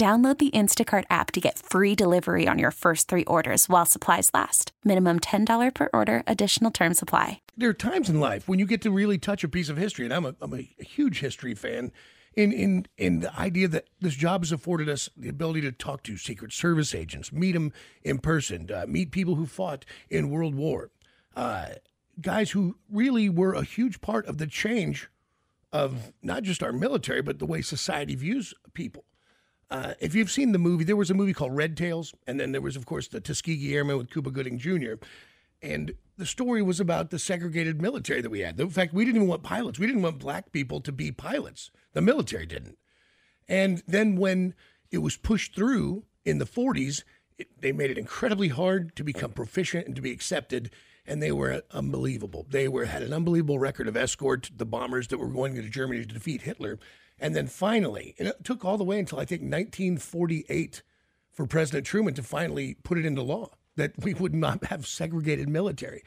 Download the Instacart app to get free delivery on your first three orders while supplies last. Minimum $10 per order, additional term supply. There are times in life when you get to really touch a piece of history, and I'm a, I'm a huge history fan. In, in in the idea that this job has afforded us the ability to talk to Secret Service agents, meet them in person, uh, meet people who fought in World War, uh, guys who really were a huge part of the change of not just our military, but the way society views people. Uh, if you've seen the movie, there was a movie called Red Tails, and then there was, of course, the Tuskegee Airmen with Cuba Gooding Jr. And the story was about the segregated military that we had. In fact, we didn't even want pilots. We didn't want black people to be pilots. The military didn't. And then when it was pushed through in the 40s, it, they made it incredibly hard to become proficient and to be accepted. And they were unbelievable. They were had an unbelievable record of escort the bombers that were going to Germany to defeat Hitler. And then finally, and it took all the way until I think 1948 for President Truman to finally put it into law that we would not have segregated military.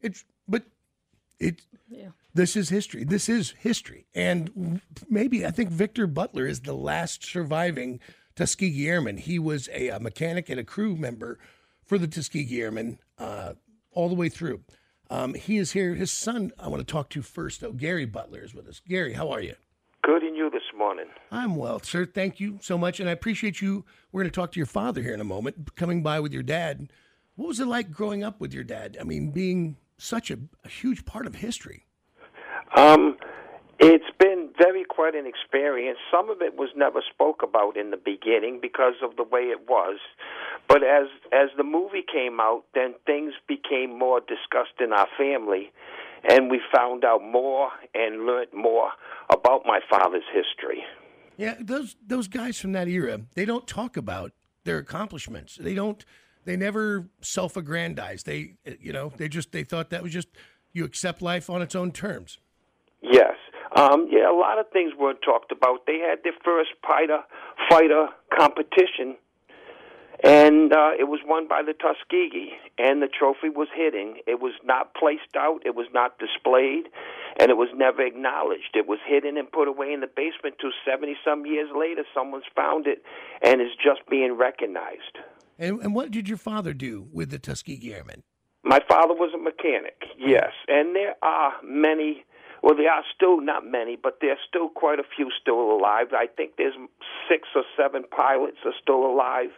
It's but it yeah. this is history. This is history. And maybe I think Victor Butler is the last surviving Tuskegee Airman. He was a, a mechanic and a crew member for the Tuskegee Airmen uh, all the way through. Um, he is here. His son, I want to talk to first, though. Gary Butler is with us. Gary, how are you? Good in you this morning. I'm well, sir. Thank you so much. And I appreciate you. We're going to talk to your father here in a moment, coming by with your dad. What was it like growing up with your dad? I mean, being such a, a huge part of history. Um, it's been very quite an experience. Some of it was never spoke about in the beginning because of the way it was. But as as the movie came out, then things became more discussed in our family and we found out more and learned more about my father's history. Yeah, those those guys from that era, they don't talk about their accomplishments. They don't they never self-aggrandize. They you know, they just they thought that was just you accept life on its own terms. Yes. Um, yeah, a lot of things weren't talked about. They had their first fighter fighter competition and uh, it was won by the Tuskegee, and the trophy was hidden. It was not placed out, it was not displayed, and it was never acknowledged. It was hidden and put away in the basement till 70 some years later, someone's found it and is just being recognized. And, and what did your father do with the Tuskegee Airmen? My father was a mechanic, yes, and there are many. Well, there are still not many, but there's still quite a few still alive. I think there's six or seven pilots are still alive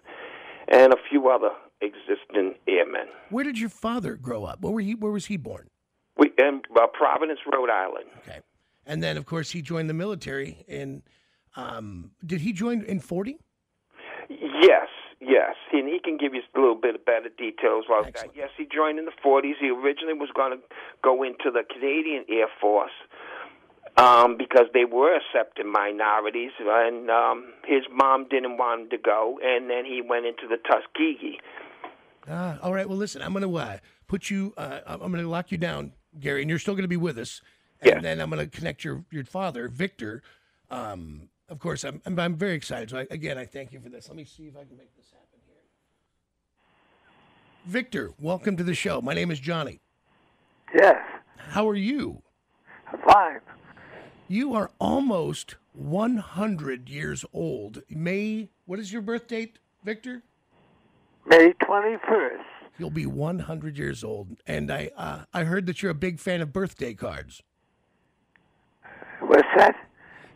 and a few other existing airmen. Where did your father grow up? Where were he? Where was he born? We in uh, Providence, Rhode Island. Okay, and then of course he joined the military. In um, did he join in forty? Yes, yes, and he can give you a little bit of better details about Excellent. that. Yes, he joined in the forties. He originally was going to go into the Canadian Air Force um, because they were accepting minorities, and um, his mom didn't want him to go, and then he went into the Tuskegee. Ah, all right. Well, listen, I'm going to uh, put you. Uh, I'm going to lock you down, Gary, and you're still going to be with us. And yeah. then I'm going to connect your your father, Victor. Um, of course, I'm, I'm, I'm very excited. So I, again, I thank you for this. Let me see if I can make this happen here. Victor, welcome to the show. My name is Johnny. Yes. How are you? Fine. You are almost 100 years old. May, what is your birth date, Victor? May 21st. You'll be 100 years old. And I, uh, I heard that you're a big fan of birthday cards. What's that?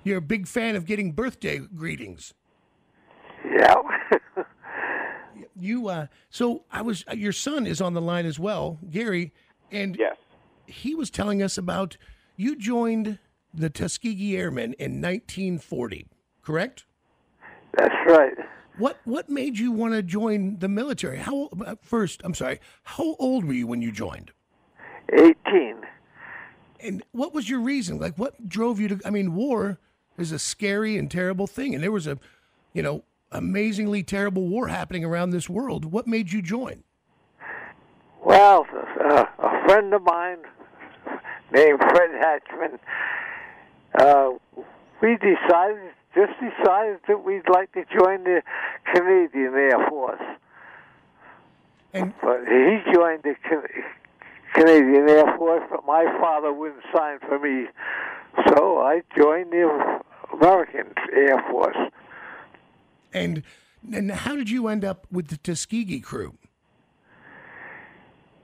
you're a big fan of getting birthday greetings. Yeah. You uh, so I was your son is on the line as well, Gary, and Yes. he was telling us about you joined the Tuskegee Airmen in 1940, correct? That's right. What what made you want to join the military? How uh, first? I'm sorry. How old were you when you joined? 18. And what was your reason? Like, what drove you to? I mean, war is a scary and terrible thing, and there was a, you know, amazingly terrible war happening around this world. What made you join? Well, uh, a friend of mine named Fred Hatchman, uh, we decided, just decided that we'd like to join the Canadian Air Force. And But he joined the Canadian Air Force, but my father wouldn't sign for me. So I joined the American Air Force. and and how did you end up with the Tuskegee crew?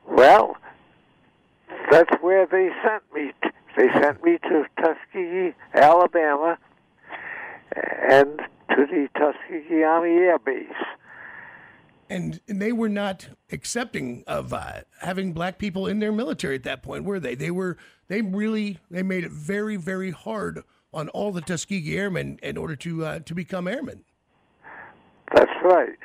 Well, that's where they sent me. They sent me to Tuskegee, Alabama, and to the Tuskegee Army Air Base. And, and they were not accepting of uh, having black people in their military at that point, were they? They were. They really they made it very very hard on all the Tuskegee Airmen in order to uh, to become airmen. That's right.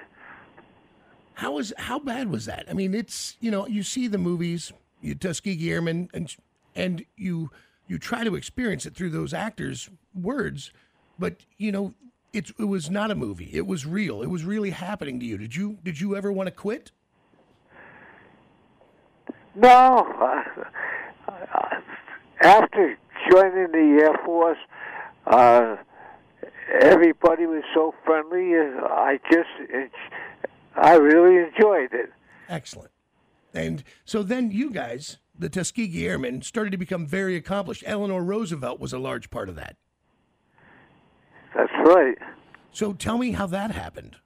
How was how bad was that? I mean, it's you know you see the movies, you Tuskegee Airmen, and and you you try to experience it through those actors' words, but you know it it was not a movie. It was real. It was really happening to you. Did you did you ever want to quit? No, uh, after joining the Air Force, uh, everybody was so friendly. I just, it, I really enjoyed it. Excellent. And so then you guys, the Tuskegee Airmen, started to become very accomplished. Eleanor Roosevelt was a large part of that. That's right. So tell me how that happened.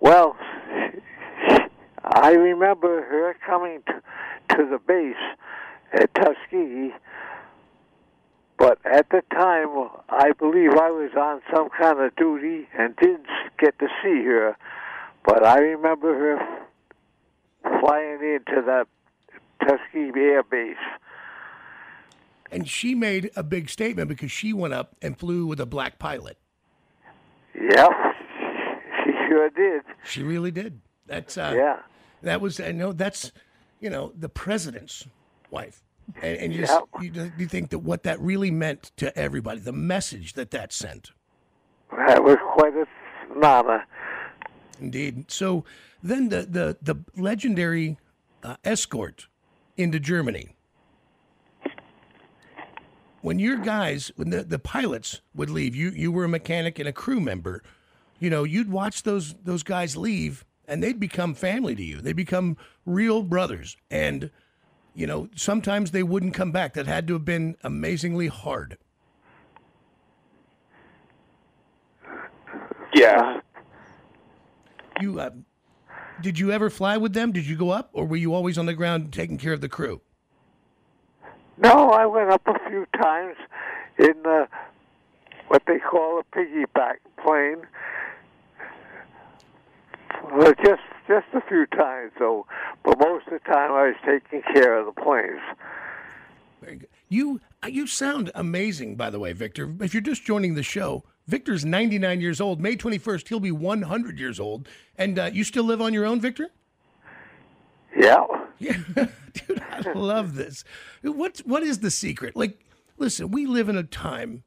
Well, I remember her coming to, to the base at Tuskegee, but at the time, I believe I was on some kind of duty and didn't get to see her. But I remember her flying into that Tuskegee Air Base. And she made a big statement because she went up and flew with a black pilot. Yep, she sure did. She really did. That's uh, Yeah. That was I know that's you know the president's wife, and, and you, just, Yeah. you you think that what that really meant to everybody, the message that that sent. That was quite a phenomenon. Indeed. So then the the the legendary uh, escort into Germany. When your guys, when the, the pilots would leave, you you were a mechanic and a crew member. You know, you'd watch those those guys leave, and they'd become family to you. They become real brothers, and you know sometimes they wouldn't come back. That had to have been amazingly hard. Yes. You uh, did you ever fly with them? Did you go up, or were you always on the ground taking care of the crew? No, I went up a few times in uh, what they call a piggyback plane. Well, just just a few times though, but most of the time I was taking care of the planes. Very good. You uh, you sound amazing, by the way, Victor. If you're just joining the show, Victor's 99 years old. May 21st, he'll be 100 years old. And uh, you still live on your own, Victor? Yeah. Yeah, dude, I love this. What what is the secret? Like, listen, we live in a time,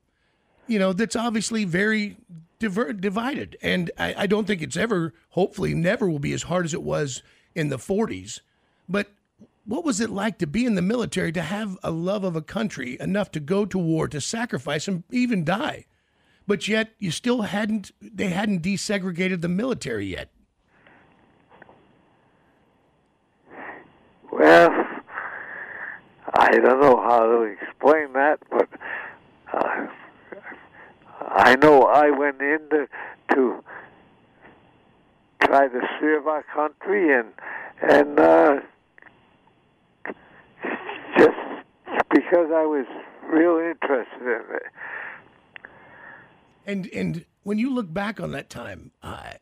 you know, that's obviously very diver- divided, and I, I don't think it's ever, hopefully, never will be as hard as it was in the '40s. But what was it like to be in the military, to have a love of a country enough to go to war, to sacrifice, and even die? But yet, you still hadn't, they hadn't desegregated the military yet. Well, I don't know how to explain that, but uh, I know I went in to, to try to serve our country and and uh, just because I was real interested in it. And and when you look back on that time, uh,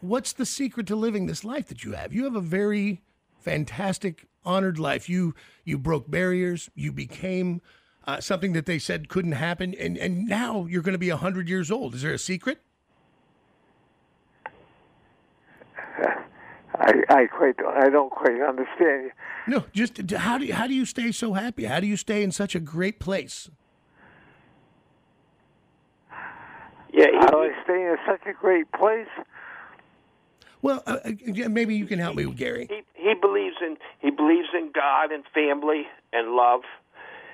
what's the secret to living this life that you have? You have a very fantastic, honored life. You you broke barriers. You became uh, something that they said couldn't happen, and and now you're going to be hundred years old. Is there a secret? I I quite I don't quite understand you. No, just how do you, how do you stay so happy? How do you stay in such a great place? Yeah, How do I stay in such a great place? Well, uh, uh, maybe you can help me, with Gary. he he believes in he believes in God and family and love,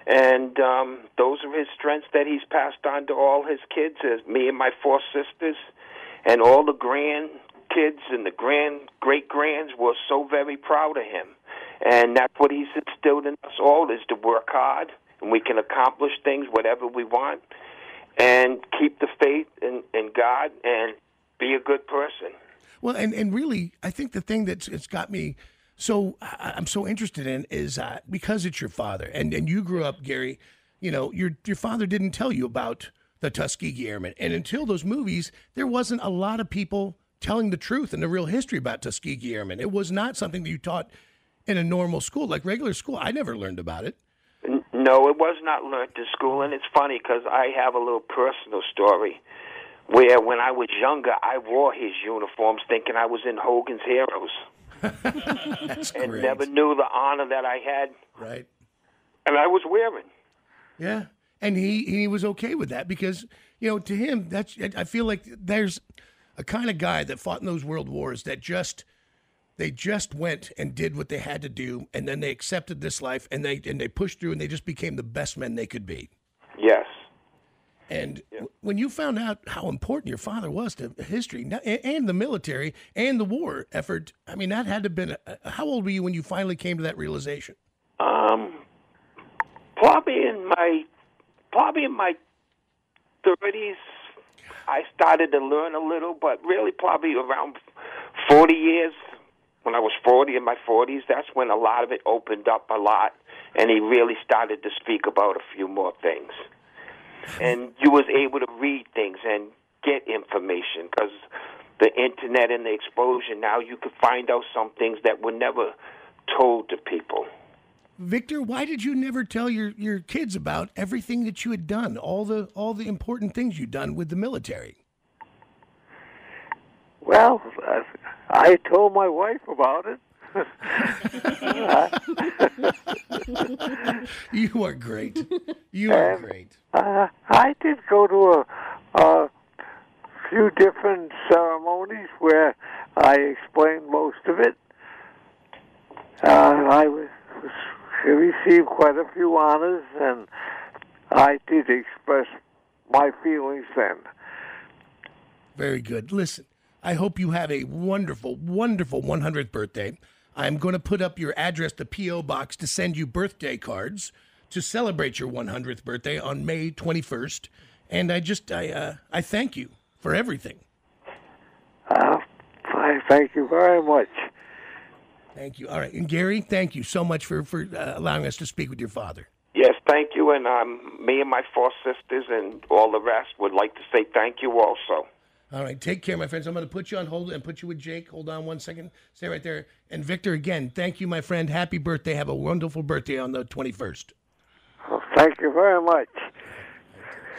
and um, those are his strengths that he's passed on to all his kids, as me and my four sisters, and all the grandkids and the grand great grands were so very proud of him, and that's what he's instilled in us all is to work hard, and we can accomplish things whatever we want, and keep the faith in, in God and be a good person. Well, and, and really, I think the thing that's it's got me so I'm so interested in is uh, because it's your father, and and you grew up, Gary. You know, your your father didn't tell you about the Tuskegee Airmen, and until those movies, there wasn't a lot of people telling the truth and the real history about Tuskegee Airmen. It was not something that you taught in a normal school, like regular school. I never learned about it. No, it was not learned in school, and it's funny because I have a little personal story where when I was younger, I wore his uniforms thinking I was in Hogan's Heroes That's and great. never knew the honor that I had, right. and I was wearing. Yeah, and he he was okay with that because you know to him that's I feel like there's a kind of guy that fought in those world wars that just they just went and did what they had to do and then they accepted this life and they and they pushed through and they just became the best men they could be. Yes. And w- when you found out how important your father was to history and the military and the war effort, I mean that had to have been. A, how old were you when you finally came to that realization? Um, probably in my probably in my thirties, I started to learn a little, but really probably around forty years. When I was forty in my forties, that's when a lot of it opened up a lot, and he really started to speak about a few more things. And you was able to read things and get information because the internet and the explosion. Now you could find out some things that were never told to people. Victor, why did you never tell your, your kids about everything that you had done, all the all the important things you'd done with the military? Well, uh, I told my wife about it. You are great. You are Um, great. Uh, I did go to a, a few different ceremonies where I explained most of it. Uh, I was received quite a few honors, and I did express my feelings then. Very good. Listen, I hope you have a wonderful, wonderful 100th birthday. I'm going to put up your address, the P.O. box, to send you birthday cards to celebrate your 100th birthday on May 21st. And I just, I, uh, I thank you for everything. Uh, I thank you very much. Thank you. All right. And Gary, thank you so much for, for uh, allowing us to speak with your father. Yes, thank you. And um, me and my four sisters and all the rest would like to say thank you also. All right, take care, my friends. I'm going to put you on hold and put you with Jake. Hold on one second. Stay right there. And Victor, again, thank you, my friend. Happy birthday. Have a wonderful birthday on the 21st. Well, thank you very much.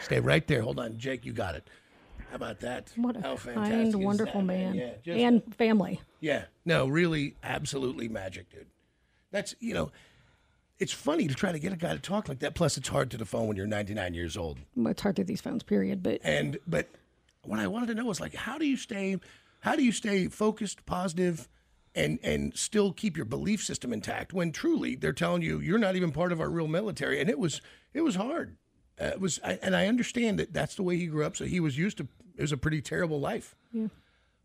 Stay right there. Hold on, Jake. You got it. How about that? What a How fantastic kind, is wonderful that, man. Yeah, just, and family. yeah. No, really, absolutely magic, dude. That's you know, it's funny to try to get a guy to talk like that. Plus, it's hard to the phone when you're 99 years old. It's hard through these phones, period. But And but what I wanted to know was like, how do you stay, how do you stay focused, positive, and and still keep your belief system intact when truly they're telling you you're not even part of our real military, and it was it was hard. Uh, it was, I, and I understand that that's the way he grew up, so he was used to. It was a pretty terrible life. Yeah.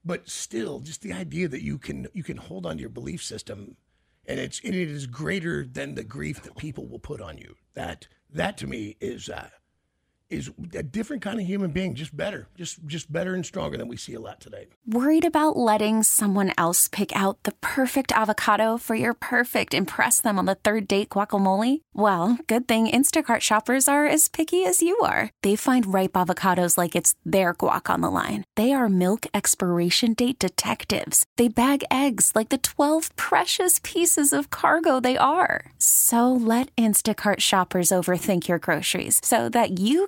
But still, just the idea that you can you can hold on to your belief system, and it's and it is greater than the grief that people will put on you. That that to me is uh, is a different kind of human being, just better, just just better and stronger than we see a lot today. Worried about letting someone else pick out the perfect avocado for your perfect impress them on the third date guacamole? Well, good thing Instacart shoppers are as picky as you are. They find ripe avocados like it's their guac on the line. They are milk expiration date detectives. They bag eggs like the 12 precious pieces of cargo they are. So let Instacart shoppers overthink your groceries so that you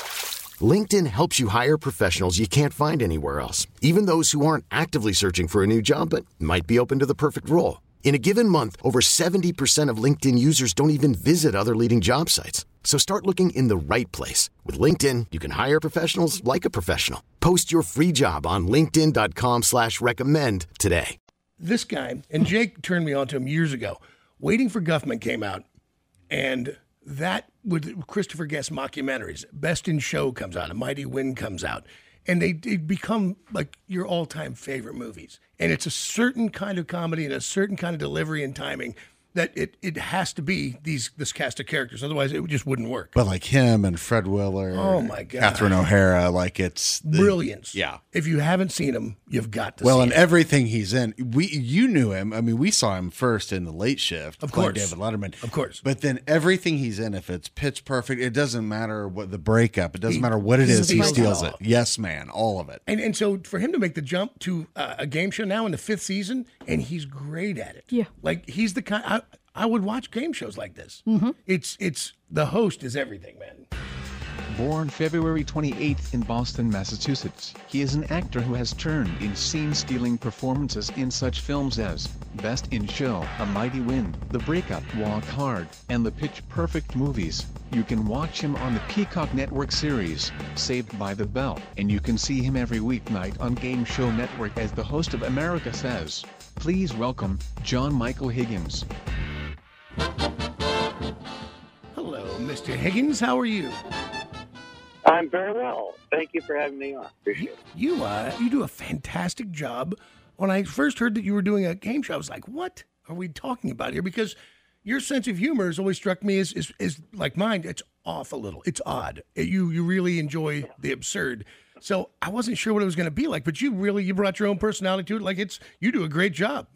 LinkedIn helps you hire professionals you can't find anywhere else, even those who aren't actively searching for a new job but might be open to the perfect role. In a given month, over 70% of LinkedIn users don't even visit other leading job sites. So start looking in the right place. With LinkedIn, you can hire professionals like a professional. Post your free job on linkedin.com slash recommend today. This guy, and Jake turned me on to him years ago. Waiting for Guffman came out, and that with Christopher Guest mockumentaries, Best in Show comes out, A Mighty Wind comes out, and they, they become like your all time favorite movies. And it's a certain kind of comedy and a certain kind of delivery and timing that it, it has to be these this cast of characters. Otherwise, it just wouldn't work. But like him and Fred Willard, Oh, my God. Catherine O'Hara, like it's the- Brilliance. Yeah. If you haven't seen him, you've got to Well, see and it. everything he's in, we you knew him. I mean, we saw him first in the Late Shift, Of course. David Letterman, Of course. But then everything he's in, if it's pitch perfect, it doesn't matter what the breakup. It doesn't He- matter what it is. he steals steals it it. Yes, man, all of it. And and so for him to make the jump to uh, a game show now in the fifth season, and he's great at it. Yeah. like he's the kind I, I would watch game shows like this. Mm-hmm. It's it's the host is everything, man. Born February 28th in Boston, Massachusetts, he is an actor who has turned in scene-stealing performances in such films as Best in Show, A Mighty Wind, The Breakup, Walk Hard, and the Pitch Perfect movies. You can watch him on the Peacock Network series, Saved by the Bell, and you can see him every weeknight on Game Show Network as the host of America Says. Please welcome John Michael Higgins. Hello, Mr. Higgins. How are you? I'm very well. Thank you for having me on. Appreciate it. You uh you do a fantastic job. When I first heard that you were doing a game show, I was like, "What are we talking about here?" Because your sense of humor has always struck me as is, is like mine. It's off a little. It's odd. You you really enjoy the absurd. So I wasn't sure what it was going to be like, but you really you brought your own personality to it. Like it's you do a great job.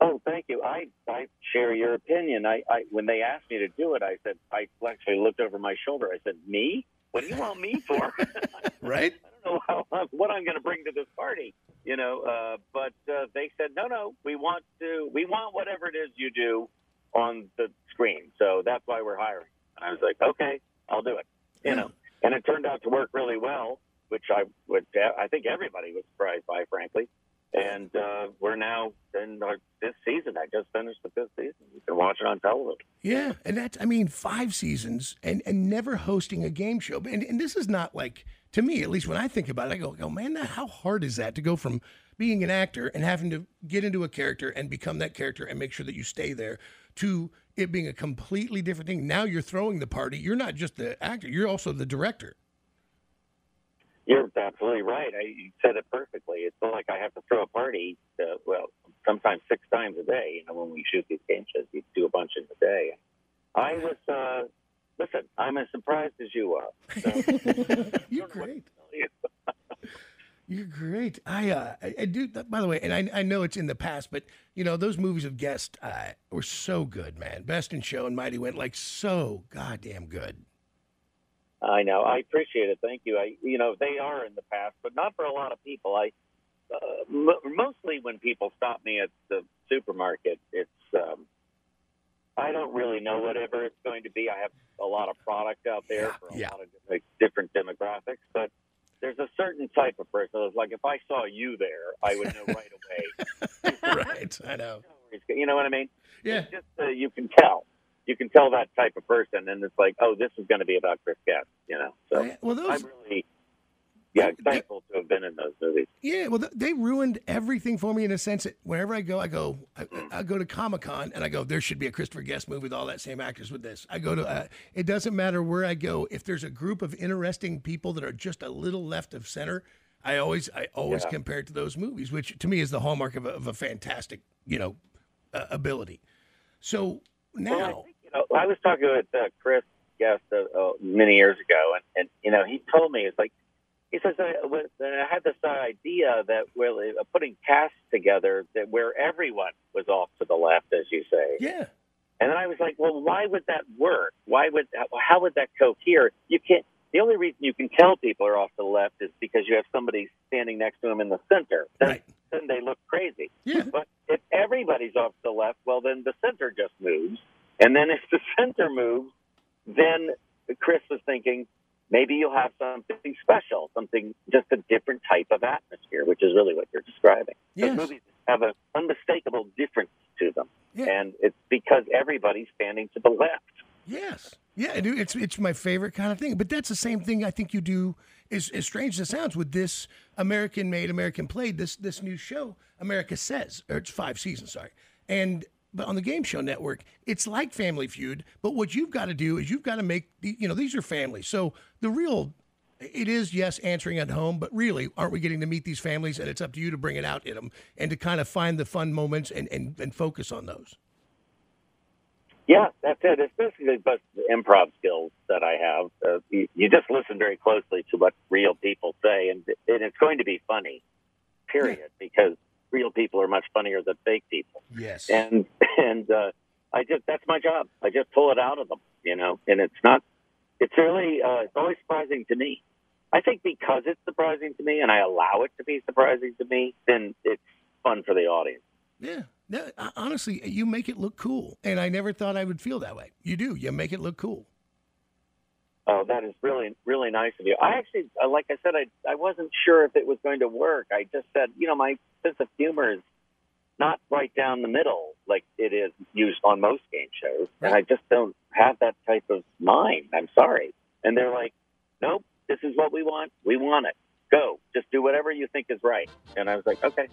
Oh, thank you. I, I share your opinion. I, I when they asked me to do it, I said I actually looked over my shoulder. I said, "Me? What do you want me for?" Right? I don't know how, what I'm going to bring to this party, you know. Uh, but uh, they said, no, no, we want to, we want whatever it is you do on the screen. So that's why we're hiring. And I was like, okay, I'll do it, you know. And it turned out to work really well, which I would, I think everybody was surprised by, frankly. And uh, we're now in our fifth season. I just finished the fifth season. You can watch it on television. Yeah, and that's I mean five seasons and and never hosting a game show. And and this is not like to me at least when I think about it, I go, oh man, how hard is that to go from being an actor and having to get into a character and become that character and make sure that you stay there to it being a completely different thing. Now you're throwing the party. You're not just the actor. You're also the director. You're absolutely right. I, you said it perfectly. It's not like I have to throw a party. Uh, well, sometimes six times a day. You know, when we shoot these game shows, you do a bunch in a day. I was. Uh, listen, I'm as surprised as you are. So, You're great. You're great. I, uh, I, I do. By the way, and I, I know it's in the past, but you know those movies of guest uh, were so good, man. Best in Show and Mighty Wind like so goddamn good. I know. I appreciate it. Thank you. I, you know, they are in the past, but not for a lot of people. I, uh, m- mostly when people stop me at the supermarket, it's um, I don't really know whatever it's going to be. I have a lot of product out there for a yeah. lot of like, different demographics, but there's a certain type of person. It's like if I saw you there, I would know right away. right, I know. You know what I mean? Yeah. It's just uh, you can tell. You can tell that type of person, and it's like, oh, this is going to be about Chris Guest. You know, so well, those- I'm really, yeah, thankful to have been in those movies. Yeah, well, they ruined everything for me in a sense that whenever I go, I go, I, I go to Comic Con and I go, there should be a Christopher Guest movie with all that same actors with this. I go to, uh, it doesn't matter where I go. If there's a group of interesting people that are just a little left of center, I always, I always Yeah. compare it to those movies, which to me is the hallmark of a, of a fantastic, you know, uh, ability. So now, Well, you know, I was talking with uh, Chris Guest uh, uh, many years ago, and, and you know, he told me it's like he says I, with- I had this idea that we're uh, putting casts together that where everyone was off to the left, as you say. yeah, And then I was like, well, why would that work? Why would how would that cohere? You can't. The only reason you can tell people are off to the left is because you have somebody standing next to them in the center. Then, Right. then they look crazy. Yeah. But if everybody's off to the left, well, then the center just moves. And then if the center moves, then Chris was thinking maybe you'll have something special, something just a different type of atmosphere, which is really what you're describing. Yes. The movies have an unmistakable difference to them, Yeah. and it's because everybody's standing to the left. Yes. Yeah, It's it's my favorite kind of thing. But that's the same thing I think you do. Is as strange as it sounds with this American made, American played this this new show, America Says, or it's five seasons, sorry. And but on the game show network, it's like Family Feud. But what you've got to do is you've got to make the, you know these are families. So the real it is yes answering at home, but really aren't we getting to meet these families? And it's up to you to bring it out in them and to kind of find the fun moments and and, and focus on those. Yeah, that's it. It's basically just the improv skills that I have. Uh, you, you just listen very closely to what real people say, and, and it's going to be funny, period, because real people are much funnier than fake people. Yes. And and uh, I just that's my job. I just pull it out of them, you know. And it's not. It's really. Uh, it's always surprising to me. I think because it's surprising to me, and I allow it to be surprising to me, then it's fun for the audience. Yeah. No, honestly, you make it look cool, and I never thought I would feel that way. You do. You make it look cool. Oh, that is really, really nice of you. I actually, uh, like I said, I I wasn't sure if it was going to work. I just said, you know, my sense of humor is not right down the middle like it is used on most game shows, and I just don't have that type of mind. I'm sorry. And they're like, nope, this is what we want. We want it. Go, just do whatever you think is right. And I was like, okay.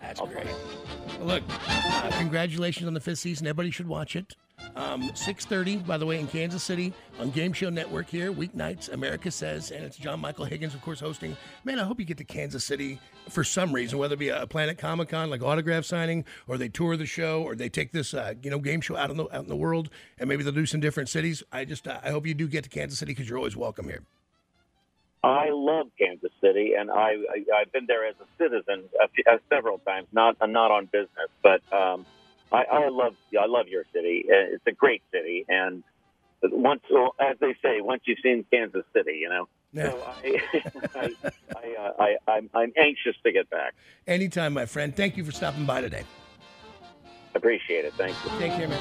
That's great. Well, look, uh, congratulations on the fifth season. Everybody should watch it. Um, 6.30, by the way, in Kansas City on Game Show Network here, weeknights, America Says, and it's John Michael Higgins, of course, hosting. Man, I hope you get to Kansas City for some reason, whether it be a Planet Comic-Con, like autograph signing, or they tour the show, or they take this, uh, you know, game show out in, the, out in the world, and maybe they'll do some different cities. I just, uh, I hope you do get to Kansas City because you're always welcome here. I love Kansas City, and I, I I've been there as a citizen a few, uh, several times, not uh, not on business, but um, I, I love I love your city. Uh, It's a great city, and once, well, as they say, once you've seen Kansas City, you know. Yeah. So I, I, I, uh, I, I'm, I'm anxious to get back. Anytime, my friend. Thank you for stopping by today. Appreciate it. Thank you. Take care, man.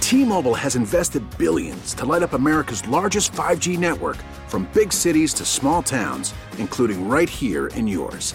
T-Mobile has invested billions to light up America's largest 5G network from big cities to small towns, including right here in yours.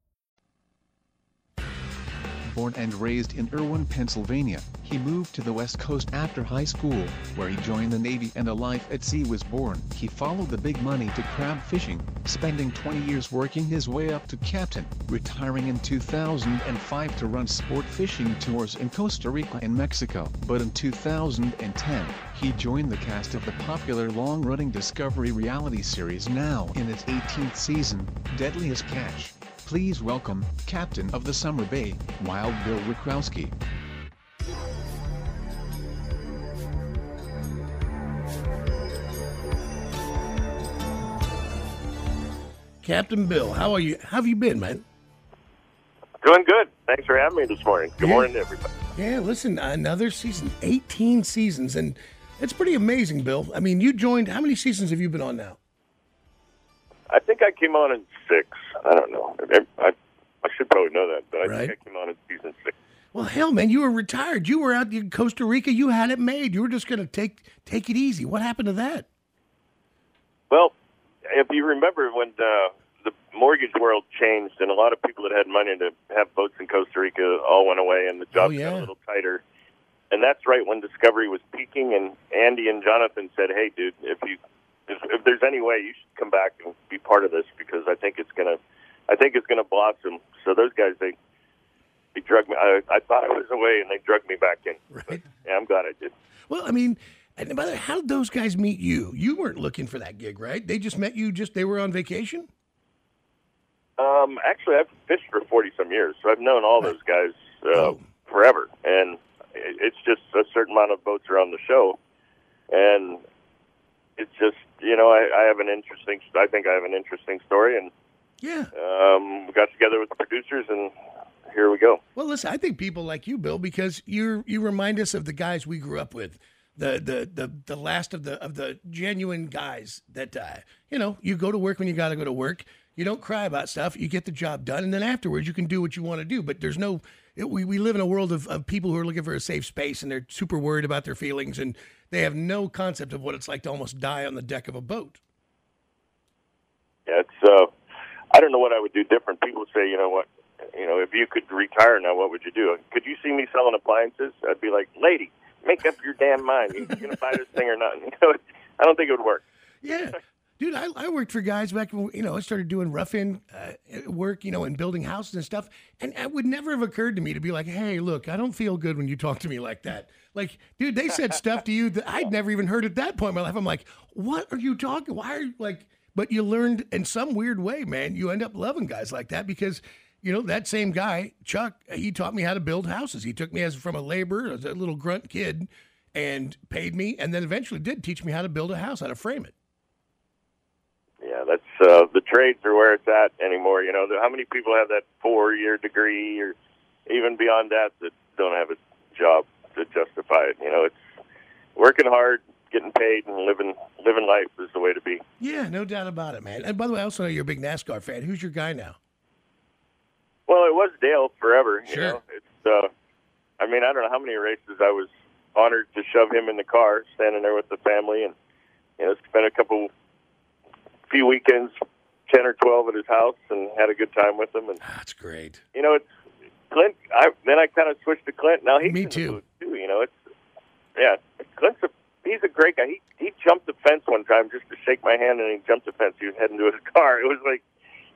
Born and raised in Irwin, Pennsylvania, he moved to the West Coast after high school, where he joined the Navy and a life at sea was born. He followed the big money to crab fishing, spending 20 years working his way up to captain, retiring in 2005 to run sport fishing tours in Costa Rica and Mexico. But in 2010, he joined the cast of the popular long-running Discovery reality series now in its 18th season, Deadliest Catch. Please welcome, Captain of the Summer Bay, Wild Bill Wichrowski. Captain Bill, how are you? How have you been, man? Doing good. Thanks for having me this morning. Good Yeah. morning, everybody. Yeah, listen, another season, 18 seasons, and it's pretty amazing, Bill. I mean, you joined, how many seasons have you been on now? I think I came on in six. I don't know. I, I, I should probably know that, but I Right. think I came on in season six. Well, hell, man, you were retired. You were out in Costa Rica. You had it made. You were just going to take take it easy. What happened to that? Well, if you remember when uh, the mortgage world changed and a lot of people that had money to have boats in Costa Rica all went away and the jobs got yeah. a little tighter. And that's right when Discovery was peaking and Andy and Jonathan said, "Hey, dude, if you if, if there's any way, you should come back and be part of this because I think it's gonna I think it's gonna blossom." So those guys they they drug me. I, I thought I was away and they drug me back in. Right. Yeah, I'm glad I did. Well, I mean, and by the way, how did those guys meet you? You weren't looking for that gig, right? They just met you. Just they were on vacation. Um, actually, I've fished for forty some years, so I've known all those guys uh, forever, and it's just a certain amount of boats are on the show, and it's just you know I, I have an interesting. I think I have an interesting story, and Yeah. um, we got together with the producers, and here we go. Well, listen, I think people like you, Bill, because you you remind us of the guys we grew up with, the the the the last of the of the genuine guys that uh, you know you go to work when you got to go to work. You don't cry about stuff. You get the job done, and then afterwards you can do what you want to do. But there's no. It, we we live in a world of, of people who are looking for a safe space, and they're super worried about their feelings, and they have no concept of what it's like to almost die on the deck of a boat. Yeah, it's. Uh, I don't know what I would do different. People say, you know what, you know, if you could retire now, what would you do? Could you see me selling appliances? I'd be like, lady, make up your damn mind. You gonna buy this thing or not? You know, I don't think it would work. Yeah. Dude, I, I worked for guys back when, you know, I started doing rough in uh, work, you know, and building houses and stuff. And it would never have occurred to me to be like, hey, look, I don't feel good when you talk to me like that. Like, dude, they said stuff to you that I'd never even heard at that point in my life. I'm like, what are you talking? Why are you like, but you learned in some weird way, man, you end up loving guys like that because, you know, that same guy, Chuck, he taught me how to build houses. He took me as from a laborer, as a little grunt kid, and paid me, and then eventually did teach me how to build a house, how to frame it. That's uh, the trades are where it's at anymore. You know, how many people have that four-year degree or even beyond that that don't have a job to justify it? You know, it's working hard, getting paid, and living living life is the way to be. Yeah, no doubt about it, man. And by the way, I also know you're a big NASCAR fan. Who's your guy now? Well, it was Dale forever. You Sure. know, it's. Uh, I mean, I don't know how many races I was honored to shove him in the car, standing there with the family, and you know, spent a couple, few weekends, ten or twelve at his house, and had a good time with him. And that's great. You know, it's Clint. I then I kind of switched to Clint. Now he's Me too. too. You know, it's yeah. Clint's a he's a great guy. He he jumped the fence one time just to shake my hand, and he jumped the fence. He was heading to his car. It was like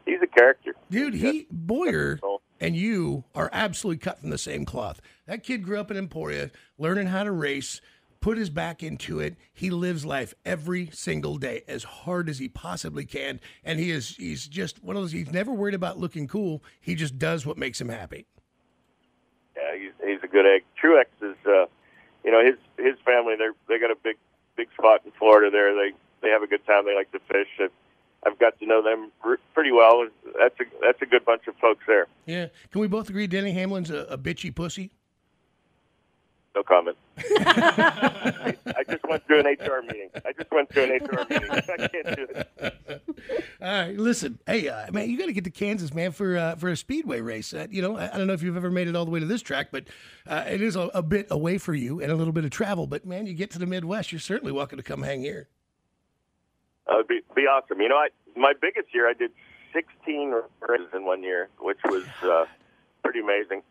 he's a character. Dude, he Bowyer and you are absolutely cut from the same cloth. That kid grew up in Emporia, learning how to race, put his back into it. He lives life every single day as hard as he possibly can, and he is he's just one of those. He's never worried about looking cool. He just does what makes him happy. Yeah, he's he's a good egg. Truex is, uh, you know, his his family. they're, they got a big big spot in Florida. There, they they have a good time. They like to fish. I've, I've got to know them pretty well. That's a that's a good bunch of folks there. Yeah. Can we both agree Denny Hamlin's a, a bitchy pussy? No comment. I, I just went through an HR meeting. I just went through an HR meeting. I can't do it. All right, listen, hey, uh, man, you got to get to Kansas, man, for uh, for a speedway race. Uh, you know, I, I don't know if you've ever made it all the way to this track, but uh, it is a, a bit away for you and a little bit of travel. But man, you get to the Midwest, you're certainly welcome to come hang here. Uh, it'd be, be awesome. You know, I my biggest year, I did 16 races in one year, which was uh, pretty amazing.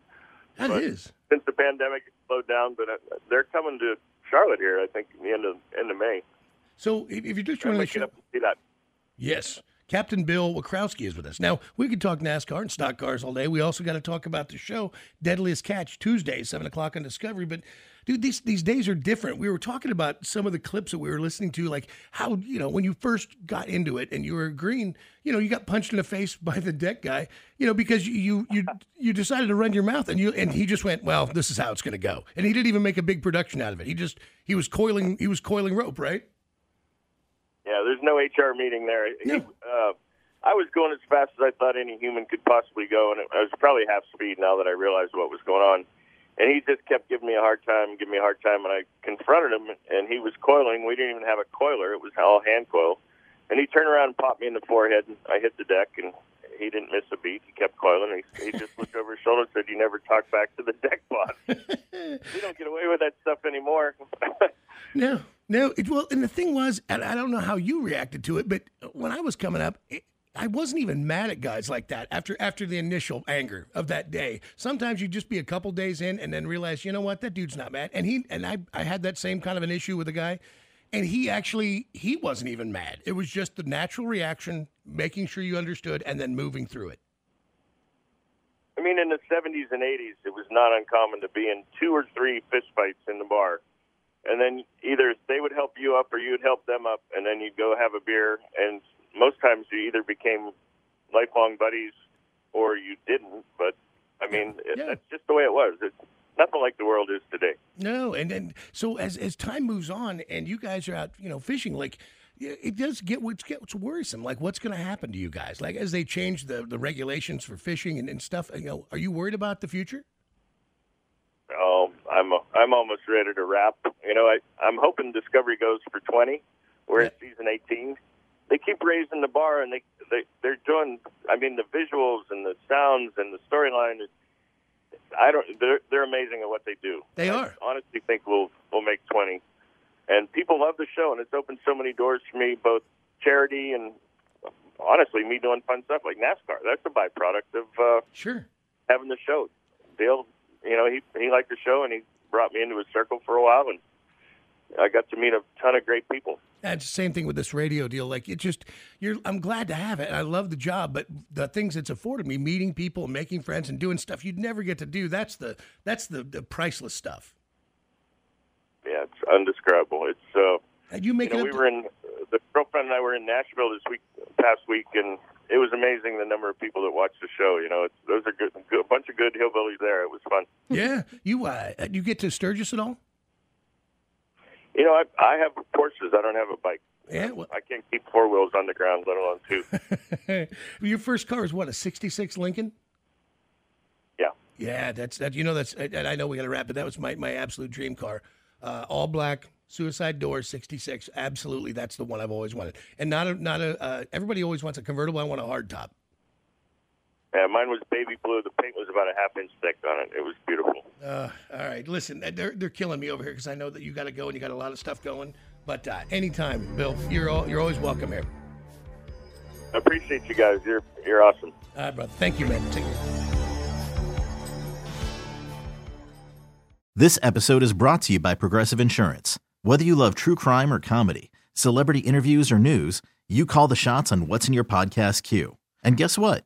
That But is. Since the pandemic slowed down, but uh, they're coming to Charlotte here. I think in the end of end of May. So if, if you're just the gonna show, up see that. Yes. Captain Bill Wichrowski is with us. Now, we could talk NASCAR and stock cars all day. We also got to talk about the show, Deadliest Catch, Tuesday, 7 o'clock on Discovery. But, dude, these, these days are different. We were talking about some of the clips that we were listening to, like how, you know, when you first got into it and you were green, you know, you got punched in the face by the deck guy, you know, because you you you decided to run your mouth and you and he just went, well, this is how it's going to go. And he didn't even make a big production out of it. He just, he was coiling, he was coiling rope, right? Yeah, there's no HR meeting there. He, uh, I was going as fast as I thought any human could possibly go, and I was probably half speed now that I realized what was going on. And he just kept giving me a hard time, giving me a hard time, and I confronted him, and he was coiling. We didn't even have a coiler; it was all hand coil. And he turned around and popped me in the forehead, and I hit the deck, and he didn't miss a beat. He kept coiling. He, he just looked over his shoulder and said, "You never talk back to the deck boss. we don't get away with that stuff anymore." No, no. It, well, and the thing was, and I don't know how you reacted to it, but when I was coming up, it, I wasn't even mad at guys like that after after the initial anger of that day. Sometimes you just be a couple days in and then realize, you know what, that dude's not mad. And he and I I had that same kind of an issue with a guy, and he actually he wasn't even mad. It was just the natural reaction, making sure you understood, and then moving through it. I mean, in the 70s and 80s, it was not uncommon to be in two or three fistfights in the bar. And then either they would help you up or you'd help them up, and then you'd go have a beer. And most times you either became lifelong buddies or you didn't. But, I mean, it, that's just the way it was. It's nothing like the world is today. No, and then so as as time moves on, and you guys are out, you know, fishing, like it does get what's gets worrisome. Like, what's going to happen to you guys? Like, as they change the the regulations for fishing and, and stuff, you know, are you worried about the future? Oh, I'm I'm almost ready to wrap. You know, I I'm hoping Discovery goes for 20. We're at season 18. They keep raising the bar, and they they they're doing. I mean, the visuals and the sounds and the storyline. is- I don't. They're they're amazing at what they do. They I are. honestly think we'll we'll make 20, and people love the show, and it's opened so many doors for me, both charity and honestly me doing fun stuff like NASCAR. That's a byproduct of uh, sure having the show. Dale, you know, he he liked the show, and he brought me into his circle for a while, and I got to meet a ton of great people. That's the same thing with this radio deal. Like it just, you're. I'm glad to have it. I love the job, but the things it's afforded me, meeting people, making friends, and doing stuff you'd never get to do. That's the that's the, the priceless stuff. Yeah, it's undescribable. It's uh, And you make know, it we to- were in the girlfriend and I were in Nashville this week, past week, and it was amazing the number of people that watched the show. You know, it's, those are good, good, a bunch of good hillbillies there. It was fun. Yeah, you uh, you get to Sturgis at all? You know, I I have horses. I don't have a bike. Yeah, well, I can't keep four wheels on the ground, let alone two. Your first car is what a '66 Lincoln. Yeah. Yeah, that's that. You know, that's. And I know we got to wrap, but that was my my absolute dream car. Uh, all black, suicide door, '66. Absolutely, that's the one I've always wanted. And not a not a. Uh, everybody always wants a convertible. I want a hard top. Yeah, mine was baby blue. The paint was about a half inch thick on it. It was beautiful. Uh, all right, listen, they're they're killing me over here because I know that you got to go and you got a lot of stuff going. But uh, anytime, Bill, you're all, you're always welcome here. I appreciate you guys. You're you're awesome. All right, brother. Thank you, man. Take care. This episode is brought to you by Progressive Insurance. Whether you love true crime or comedy, celebrity interviews or news, you call the shots on what's in your podcast queue. And guess what?